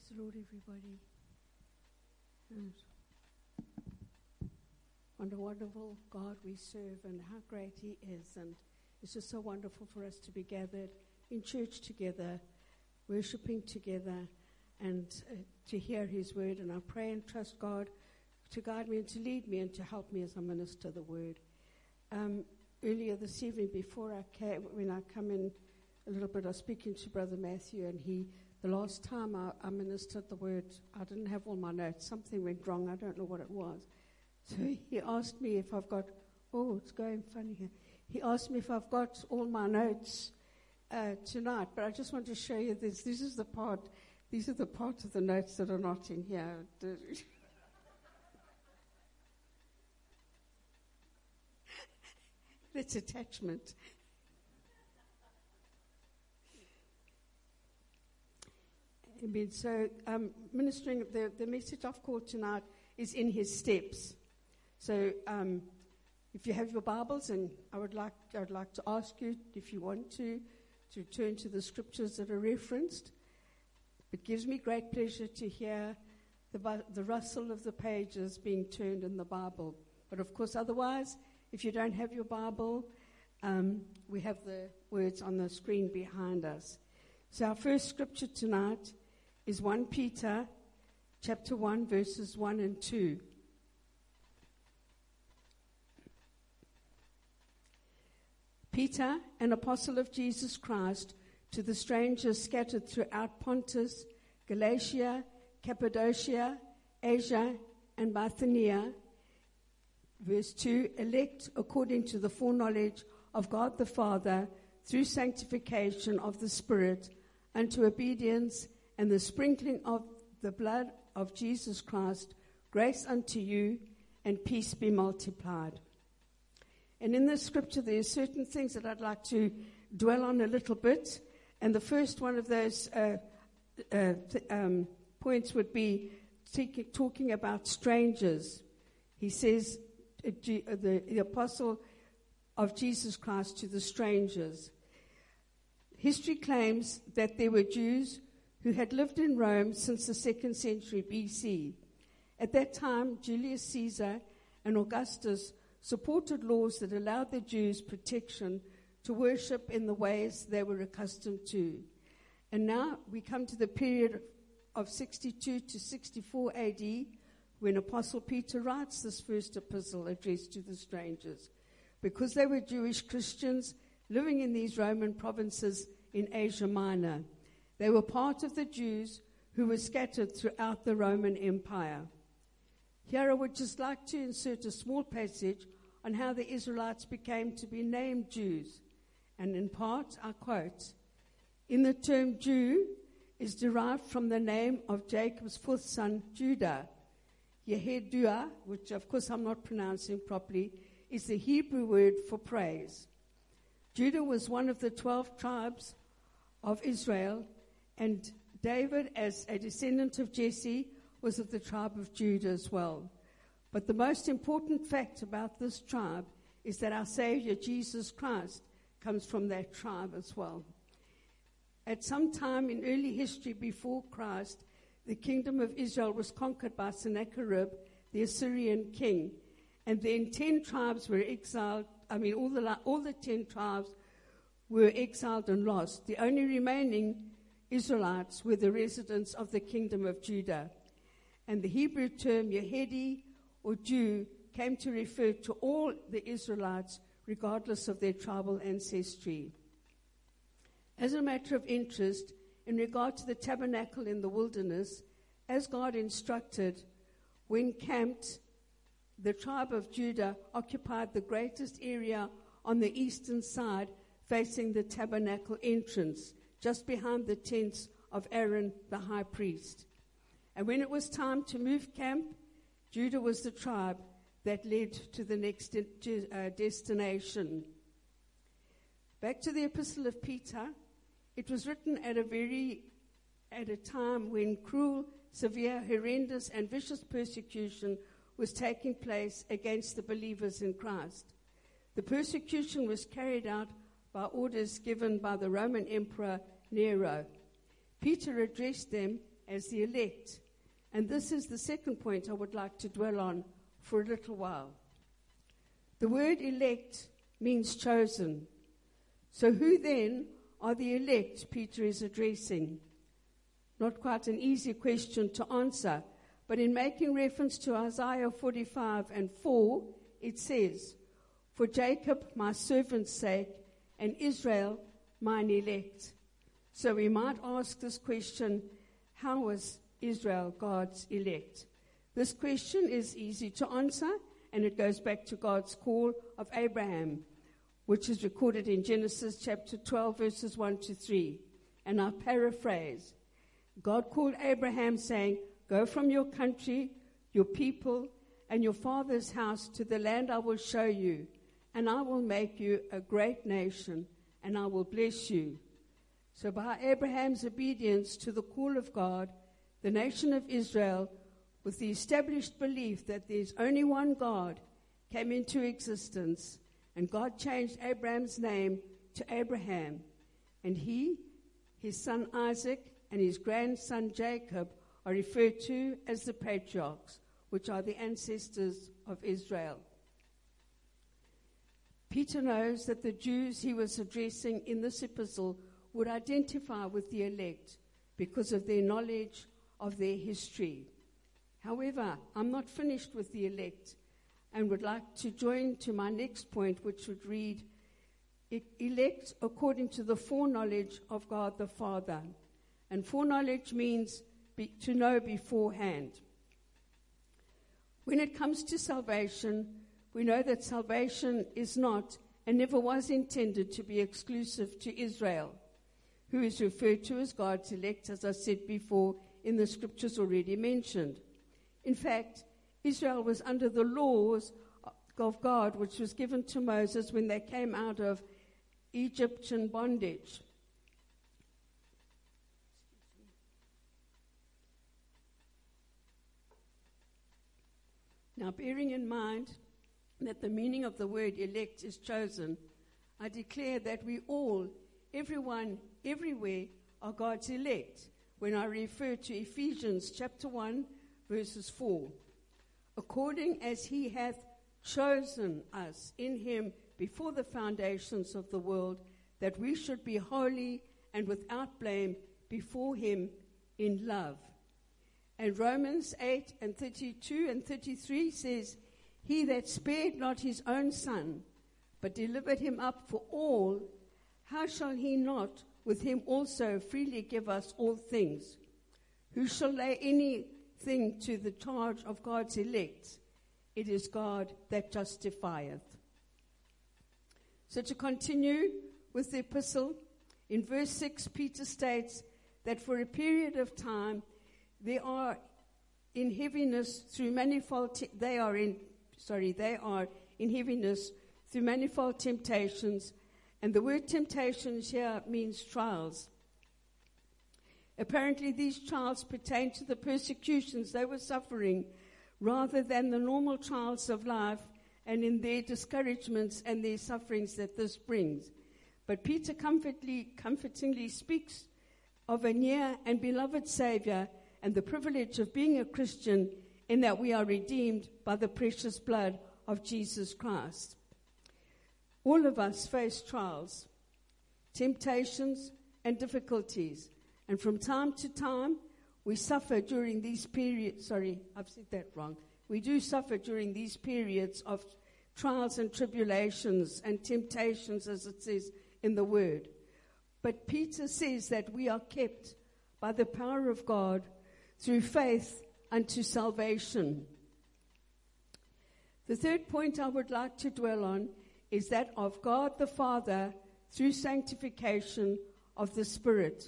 Praise the Lord, everybody. And what a wonderful God we serve, and how great He is. And it's just so wonderful for us to be gathered in church together, worshiping together, and uh, to hear His word. And I pray and trust God to guide me and to lead me and to help me as I minister the word. Um, earlier this evening, before I came, when I come in a little bit, I was speaking to Brother Matthew, and he the last time I, I, ministered the word, I didn't have all my notes. Something went wrong. I don't know what it was. So he asked me if I've got, oh, it's going funny here. He asked me if I've got all my notes uh, tonight, but I just want to show you this. This is the part, these are the parts of the notes that are not in here. That's attachment. Amen. So, um, ministering, the, the message I've called tonight is in his steps. So, um, if you have your Bibles, and I would like, I would like to ask you, if you want to, to turn to the scriptures that are referenced. It gives me great pleasure to hear the, the rustle of the pages being turned in the Bible. But of course, otherwise, if you don't have your Bible, um, we have the words on the screen behind us. So, our first scripture tonight is 1 Peter chapter 1 verses 1 and 2. Peter, an apostle of Jesus Christ, to the strangers scattered throughout Pontus, Galatia, Cappadocia, Asia, and Bithynia. Verse 2 elect according to the foreknowledge of God the Father through sanctification of the Spirit unto obedience and the sprinkling of the blood of Jesus Christ, grace unto you and peace be multiplied. And in this scripture, there are certain things that I'd like to dwell on a little bit. And the first one of those uh, uh, th- um, points would be t- talking about strangers. He says, uh, G- uh, the, the apostle of Jesus Christ to the strangers. History claims that there were Jews who had lived in Rome since the second century BC. At that time, Julius Caesar and Augustus supported laws that allowed the Jews protection to worship in the ways they were accustomed to. And now we come to the period of 62 to 64 AD when Apostle Peter writes this first epistle addressed to the strangers. Because they were Jewish Christians living in these Roman provinces in Asia Minor. They were part of the Jews who were scattered throughout the Roman Empire. Here I would just like to insert a small passage on how the Israelites became to be named Jews. And in part, I quote In the term Jew is derived from the name of Jacob's fourth son, Judah. Yehudua, which of course I'm not pronouncing properly, is the Hebrew word for praise. Judah was one of the 12 tribes of Israel and David, as a descendant of Jesse, was of the tribe of Judah as well. But the most important fact about this tribe is that our Savior, Jesus Christ, comes from that tribe as well. At some time in early history before Christ, the kingdom of Israel was conquered by Sennacherib, the Assyrian king. And then ten tribes were exiled. I mean, all the, all the ten tribes were exiled and lost. The only remaining Israelites were the residents of the kingdom of Judah. And the Hebrew term Yehudi or Jew came to refer to all the Israelites, regardless of their tribal ancestry. As a matter of interest, in regard to the tabernacle in the wilderness, as God instructed, when camped, the tribe of Judah occupied the greatest area on the eastern side facing the tabernacle entrance just behind the tents of Aaron the high priest. And when it was time to move camp, Judah was the tribe that led to the next uh, destination. Back to the epistle of Peter, it was written at a very at a time when cruel, severe, horrendous, and vicious persecution was taking place against the believers in Christ. The persecution was carried out by orders given by the Roman Emperor Nero. Peter addressed them as the elect. And this is the second point I would like to dwell on for a little while. The word elect means chosen. So, who then are the elect Peter is addressing? Not quite an easy question to answer, but in making reference to Isaiah 45 and 4, it says, For Jacob, my servant's sake, and Israel, mine elect. So we might ask this question how was Israel God's elect? This question is easy to answer, and it goes back to God's call of Abraham, which is recorded in Genesis chapter 12, verses 1 to 3. And I paraphrase God called Abraham, saying, Go from your country, your people, and your father's house to the land I will show you, and I will make you a great nation, and I will bless you. So, by Abraham's obedience to the call of God, the nation of Israel, with the established belief that there's only one God, came into existence, and God changed Abram's name to Abraham. And he, his son Isaac, and his grandson Jacob are referred to as the patriarchs, which are the ancestors of Israel. Peter knows that the Jews he was addressing in this epistle would identify with the elect because of their knowledge of their history. However, I'm not finished with the elect and would like to join to my next point, which would read elect according to the foreknowledge of God the Father. And foreknowledge means be, to know beforehand. When it comes to salvation, we know that salvation is not and never was intended to be exclusive to Israel, who is referred to as God's elect, as I said before in the scriptures already mentioned. In fact, Israel was under the laws of God, which was given to Moses when they came out of Egyptian bondage. Now, bearing in mind that the meaning of the word elect is chosen, I declare that we all, everyone, everywhere, are God's elect when I refer to Ephesians chapter 1, verses 4. According as he hath chosen us in him before the foundations of the world, that we should be holy and without blame before him in love. And Romans 8 and 32 and 33 says, He that spared not his own son, but delivered him up for all, how shall he not with him also freely give us all things? Who shall lay anything to the charge of God's elect? It is God that justifieth. So to continue with the epistle, in verse 6, Peter states that for a period of time, they are in heaviness through manifold, te- they are in, sorry, they are in heaviness through manifold temptations. And the word temptations here means trials. Apparently, these trials pertain to the persecutions they were suffering rather than the normal trials of life and in their discouragements and their sufferings that this brings. But Peter comfortingly speaks of a near and beloved Savior and the privilege of being a Christian in that we are redeemed by the precious blood of Jesus Christ. All of us face trials, temptations, and difficulties. And from time to time, we suffer during these periods. Sorry, I've said that wrong. We do suffer during these periods of trials and tribulations and temptations, as it says in the Word. But Peter says that we are kept by the power of God through faith unto salvation. The third point I would like to dwell on is that of God the Father through sanctification of the Spirit.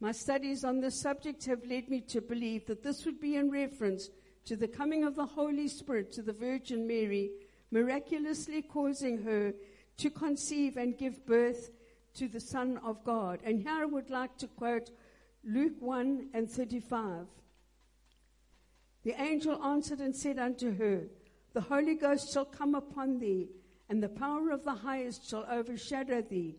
My studies on this subject have led me to believe that this would be in reference to the coming of the Holy Spirit to the Virgin Mary, miraculously causing her to conceive and give birth to the Son of God. And here I would like to quote Luke 1 and 35. The angel answered and said unto her, The Holy Ghost shall come upon thee, and the power of the highest shall overshadow thee.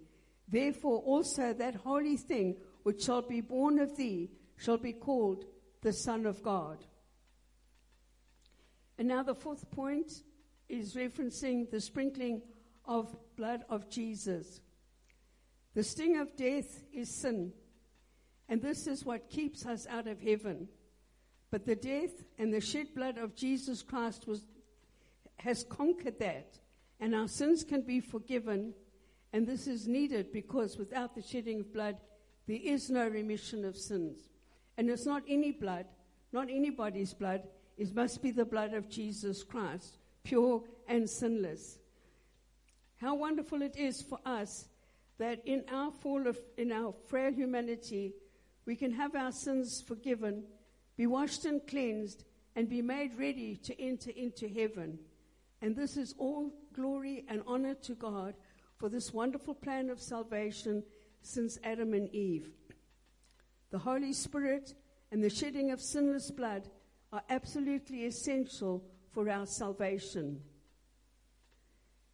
Therefore also that holy thing which shall be born of thee shall be called the Son of God. And now the fourth point is referencing the sprinkling of blood of Jesus. The sting of death is sin, and this is what keeps us out of heaven. But the death and the shed blood of Jesus Christ was, has conquered that, and our sins can be forgiven. And this is needed because without the shedding of blood, there is no remission of sins. And it's not any blood, not anybody's blood, it must be the blood of Jesus Christ, pure and sinless. How wonderful it is for us that in our fall of, in our frail humanity, we can have our sins forgiven, be washed and cleansed, and be made ready to enter into heaven. And this is all glory and honor to God for this wonderful plan of salvation since Adam and Eve. The Holy Spirit and the shedding of sinless blood are absolutely essential for our salvation.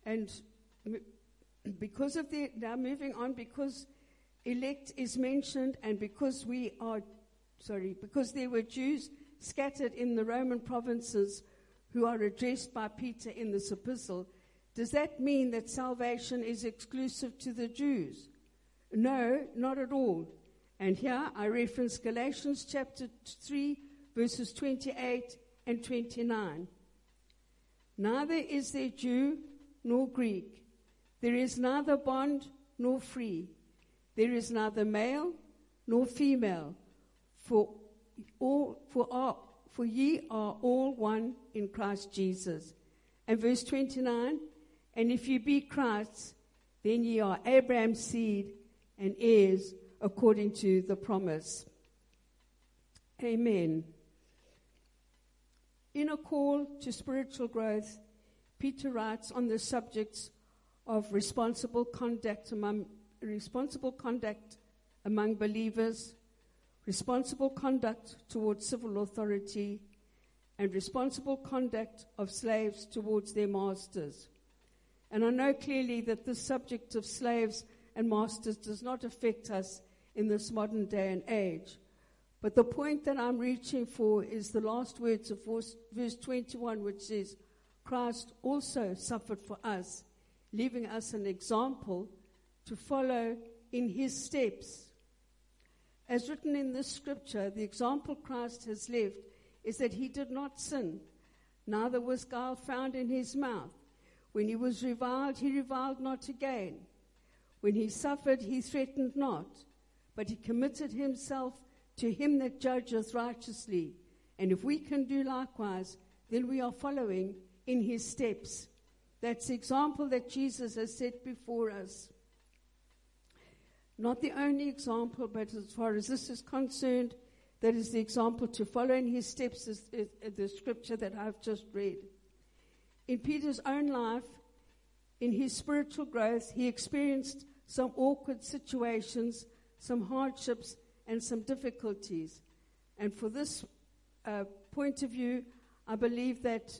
And because of the, now moving on, because elect is mentioned and because we are, sorry, because there were Jews scattered in the Roman provinces who are addressed by Peter in this epistle, does that mean that salvation is exclusive to the Jews? No, not at all. And here I reference Galatians chapter 3, verses 28 and 29. Neither is there Jew nor Greek. There is neither bond nor free. There is neither male nor female. For all, for all, for ye are all one in Christ Jesus. And verse 29, and if you be Christ's, then ye are Abraham's seed and heirs according to the promise. Amen. In a call to spiritual growth, Peter writes on the subjects of responsible conduct among, responsible conduct among believers, responsible conduct towards civil authority, and responsible conduct of slaves towards their masters. And I know clearly that this subject of slaves and masters does not affect us in this modern day and age. But the point that I'm reaching for is the last words of verse, verse 21, which says, Christ also suffered for us, leaving us an example to follow in his steps. As written in this scripture, the example Christ has left is that he did not sin, neither was guile found in his mouth. When he was reviled, he reviled not again. When he suffered, he threatened not, but he committed himself to him that judgeth righteously. And if we can do likewise, then we are following in his steps. That's the example that Jesus has set before us. Not the only example, but as far as this is concerned, that is the example to follow in his steps, is, is, is the scripture that I've just read. In Peter's own life, in his spiritual growth, he experienced some awkward situations, some hardships, and some difficulties. And for this uh, point of view, I believe that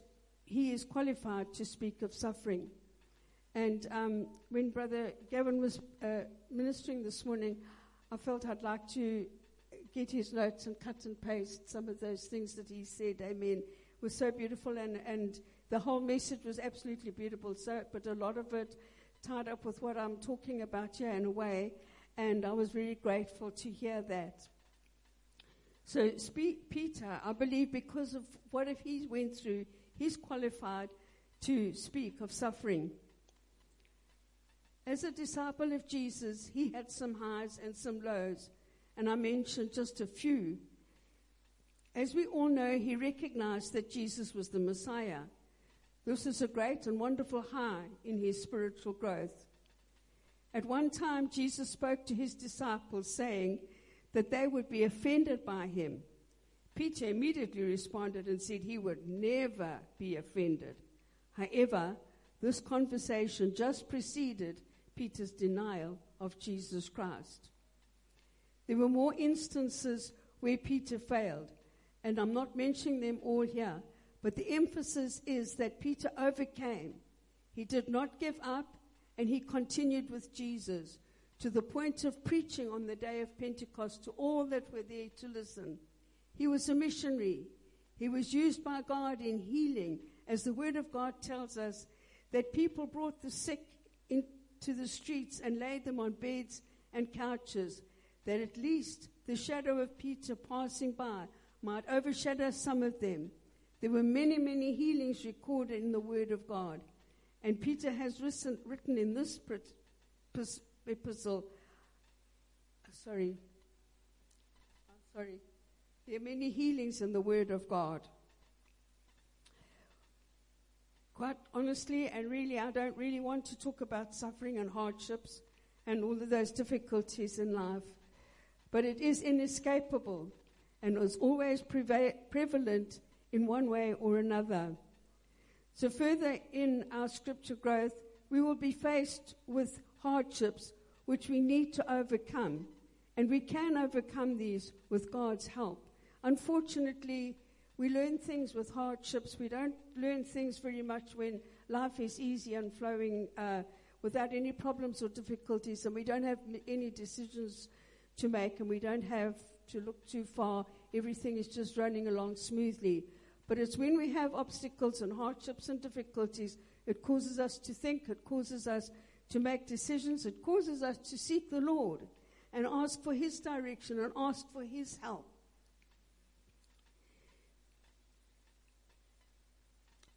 he is qualified to speak of suffering. And um, when Brother Gavin was uh, ministering this morning, I felt I'd like to get his notes and cut and paste some of those things that he said. Amen. It was so beautiful, and, and the whole message was absolutely beautiful. So, but a lot of it tied up with what I'm talking about here in a way, and I was really grateful to hear that. So, Peter, I believe because of what if he went through, he's qualified to speak of suffering. As a disciple of Jesus, he had some highs and some lows, and I mentioned just a few. As we all know, he recognized that Jesus was the Messiah. This is a great and wonderful high in his spiritual growth. At one time, Jesus spoke to his disciples, saying that they would be offended by him. Peter immediately responded and said he would never be offended. However, this conversation just preceded Peter's denial of Jesus Christ. There were more instances where Peter failed, and I'm not mentioning them all here, but the emphasis is that Peter overcame. He did not give up, and he continued with Jesus to the point of preaching on the day of Pentecost to all that were there to listen. He was a missionary. He was used by God in healing, as the Word of God tells us that people brought the sick into the streets and laid them on beds and couches, that at least the shadow of Peter passing by might overshadow some of them. There were many, many healings recorded in the Word of God. And Peter has written, written in this epistle, uh, sorry, sorry, there are many healings in the Word of God. Quite honestly, and really, I don't really want to talk about suffering and hardships and all of those difficulties in life. But it is inescapable and was always preva- prevalent in one way or another. So, further in our scripture growth, we will be faced with hardships which we need to overcome. And we can overcome these with God's help. Unfortunately, we learn things with hardships. We don't learn things very much when life is easy and flowing uh, without any problems or difficulties, and we don't have any decisions to make, and we don't have to look too far. Everything is just running along smoothly. But it's when we have obstacles and hardships and difficulties, it causes us to think, it causes us to make decisions, it causes us to seek the Lord and ask for His direction and ask for His help.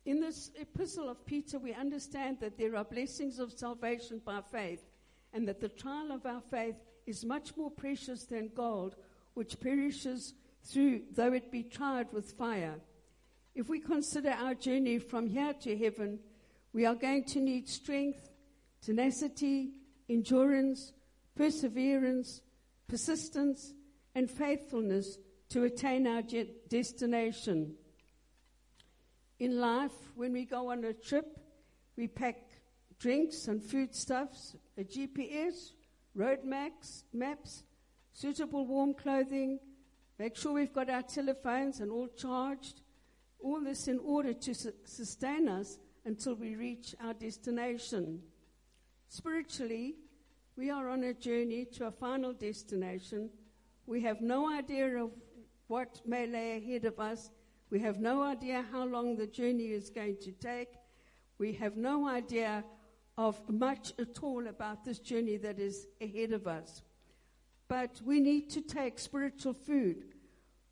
In this epistle of Peter, we understand that there are blessings of salvation by faith, and that the trial of our faith is much more precious than gold, which perishes through, though it be tried with fire. If we consider our journey from here to heaven, we are going to need strength, tenacity, endurance, perseverance, persistence, and faithfulness to attain our destination. In life, when we go on a trip, we pack drinks and foodstuffs, a GPS, road maps, maps, suitable warm clothing, make sure we've got our telephones and all charged, all this in order to su- sustain us until we reach our destination. Spiritually, we are on a journey to a final destination. We have no idea of what may lay ahead of us we have no idea how long the journey is going to take. We have no idea of much at all about this journey that is ahead of us. But we need to take spiritual food.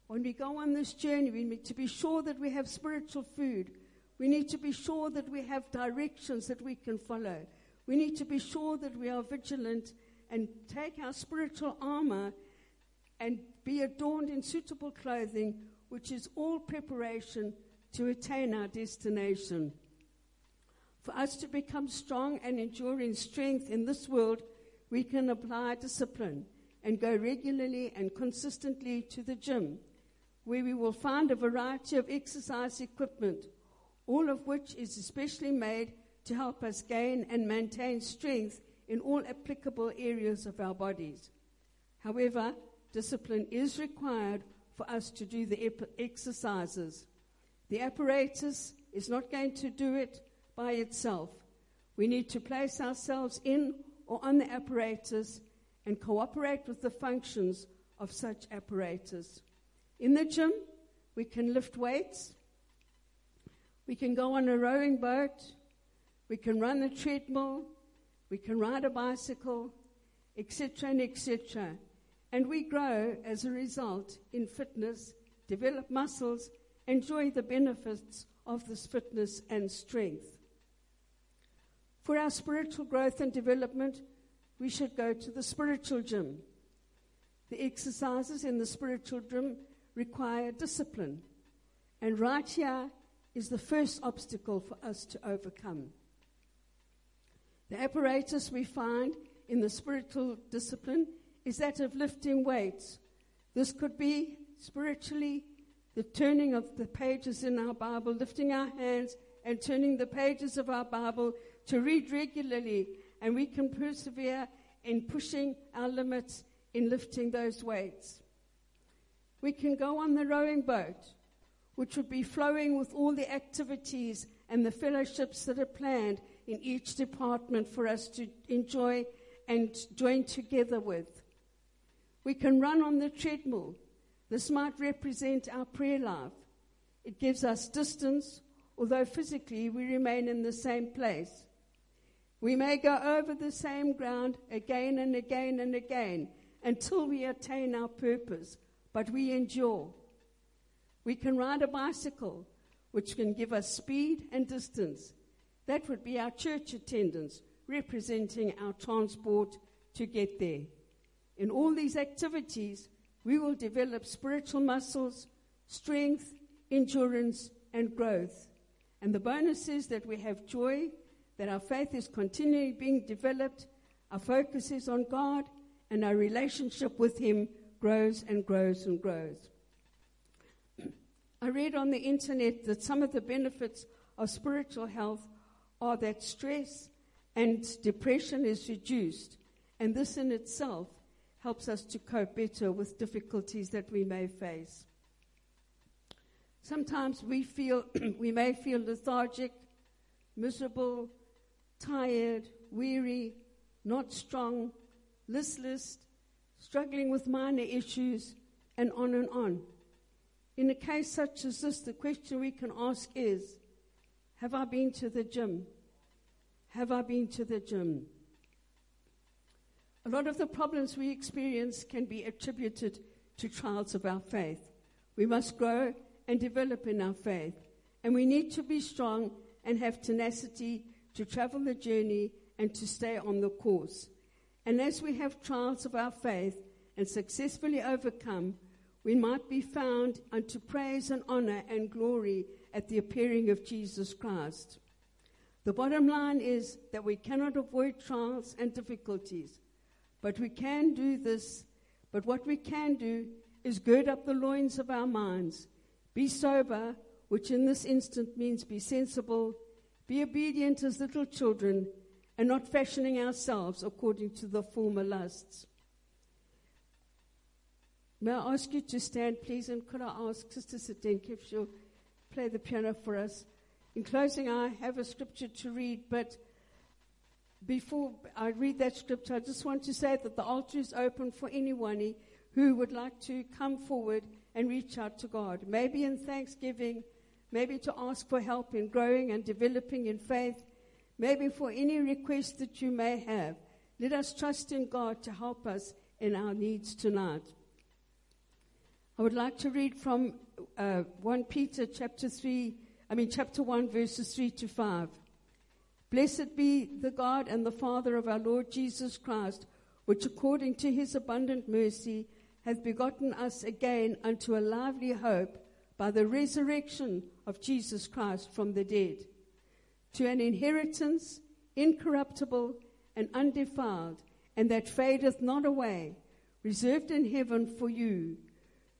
When we go on this journey, we need to be sure that we have spiritual food. We need to be sure that we have directions that we can follow. We need to be sure that we are vigilant and take our spiritual armor and be adorned in suitable clothing which is all preparation to attain our destination. For us to become strong and enduring strength in this world, we can apply discipline and go regularly and consistently to the gym, where we will find a variety of exercise equipment, all of which is especially made to help us gain and maintain strength in all applicable areas of our bodies. However, discipline is required for us to do the exercises. The apparatus is not going to do it by itself. We need to place ourselves in or on the apparatus and cooperate with the functions of such apparatus. In the gym, we can lift weights, we can go on a rowing boat, we can run the treadmill, we can ride a bicycle, etc., and etc. And we grow as a result in fitness, develop muscles, enjoy the benefits of this fitness and strength. For our spiritual growth and development, we should go to the spiritual gym. The exercises in the spiritual gym require discipline. And right here is the first obstacle for us to overcome. The apparatus we find in the spiritual discipline is that of lifting weights. This could be spiritually the turning of the pages in our Bible, lifting our hands and turning the pages of our Bible to read regularly, and we can persevere in pushing our limits in lifting those weights. We can go on the rowing boat, which would be flowing with all the activities and the fellowships that are planned in each department for us to enjoy and join together with. We can run on the treadmill. This might represent our prayer life. It gives us distance, although physically we remain in the same place. We may go over the same ground again and again and again until we attain our purpose, but we endure. We can ride a bicycle, which can give us speed and distance. That would be our church attendance, representing our transport to get there. In all these activities, we will develop spiritual muscles, strength, endurance, and growth. And the bonus is that we have joy, that our faith is continually being developed, our focus is on God, and our relationship with Him grows and grows and grows. I read on the internet that some of the benefits of spiritual health are that stress and depression is reduced, and this in itself helps us to cope better with difficulties that we may face. Sometimes we feel we may feel lethargic, miserable, tired, weary, not strong, listless, struggling with minor issues, and on and on. In a case such as this, the question we can ask is Have I been to the gym? Have I been to the gym? A lot of the problems we experience can be attributed to trials of our faith. We must grow and develop in our faith, and we need to be strong and have tenacity to travel the journey and to stay on the course. And as we have trials of our faith and successfully overcome, we might be found unto praise and honor and glory at the appearing of Jesus Christ. The bottom line is that we cannot avoid trials and difficulties. But we can do this. But what we can do is gird up the loins of our minds, be sober, which in this instant means be sensible, be obedient as little children, and not fashioning ourselves according to the former lusts. May I ask you to stand, please, and could I ask Sister Sidenk if she'll play the piano for us? In closing, I have a scripture to read, but before I read that scripture, I just want to say that the altar is open for anyone who would like to come forward and reach out to God. Maybe in thanksgiving, maybe to ask for help in growing and developing in faith, maybe for any request that you may have. Let us trust in God to help us in our needs tonight. I would like to read from uh, 1 Peter chapter 3, I mean, chapter 1, verses 3 to 5. Blessed be the God and the Father of our Lord Jesus Christ, which according to his abundant mercy hath begotten us again unto a lively hope by the resurrection of Jesus Christ from the dead, to an inheritance incorruptible and undefiled, and that fadeth not away, reserved in heaven for you,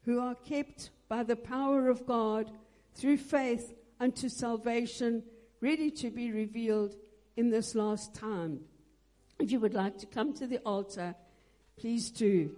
who are kept by the power of God through faith unto salvation ready to be revealed in this last time. If you would like to come to the altar, please do.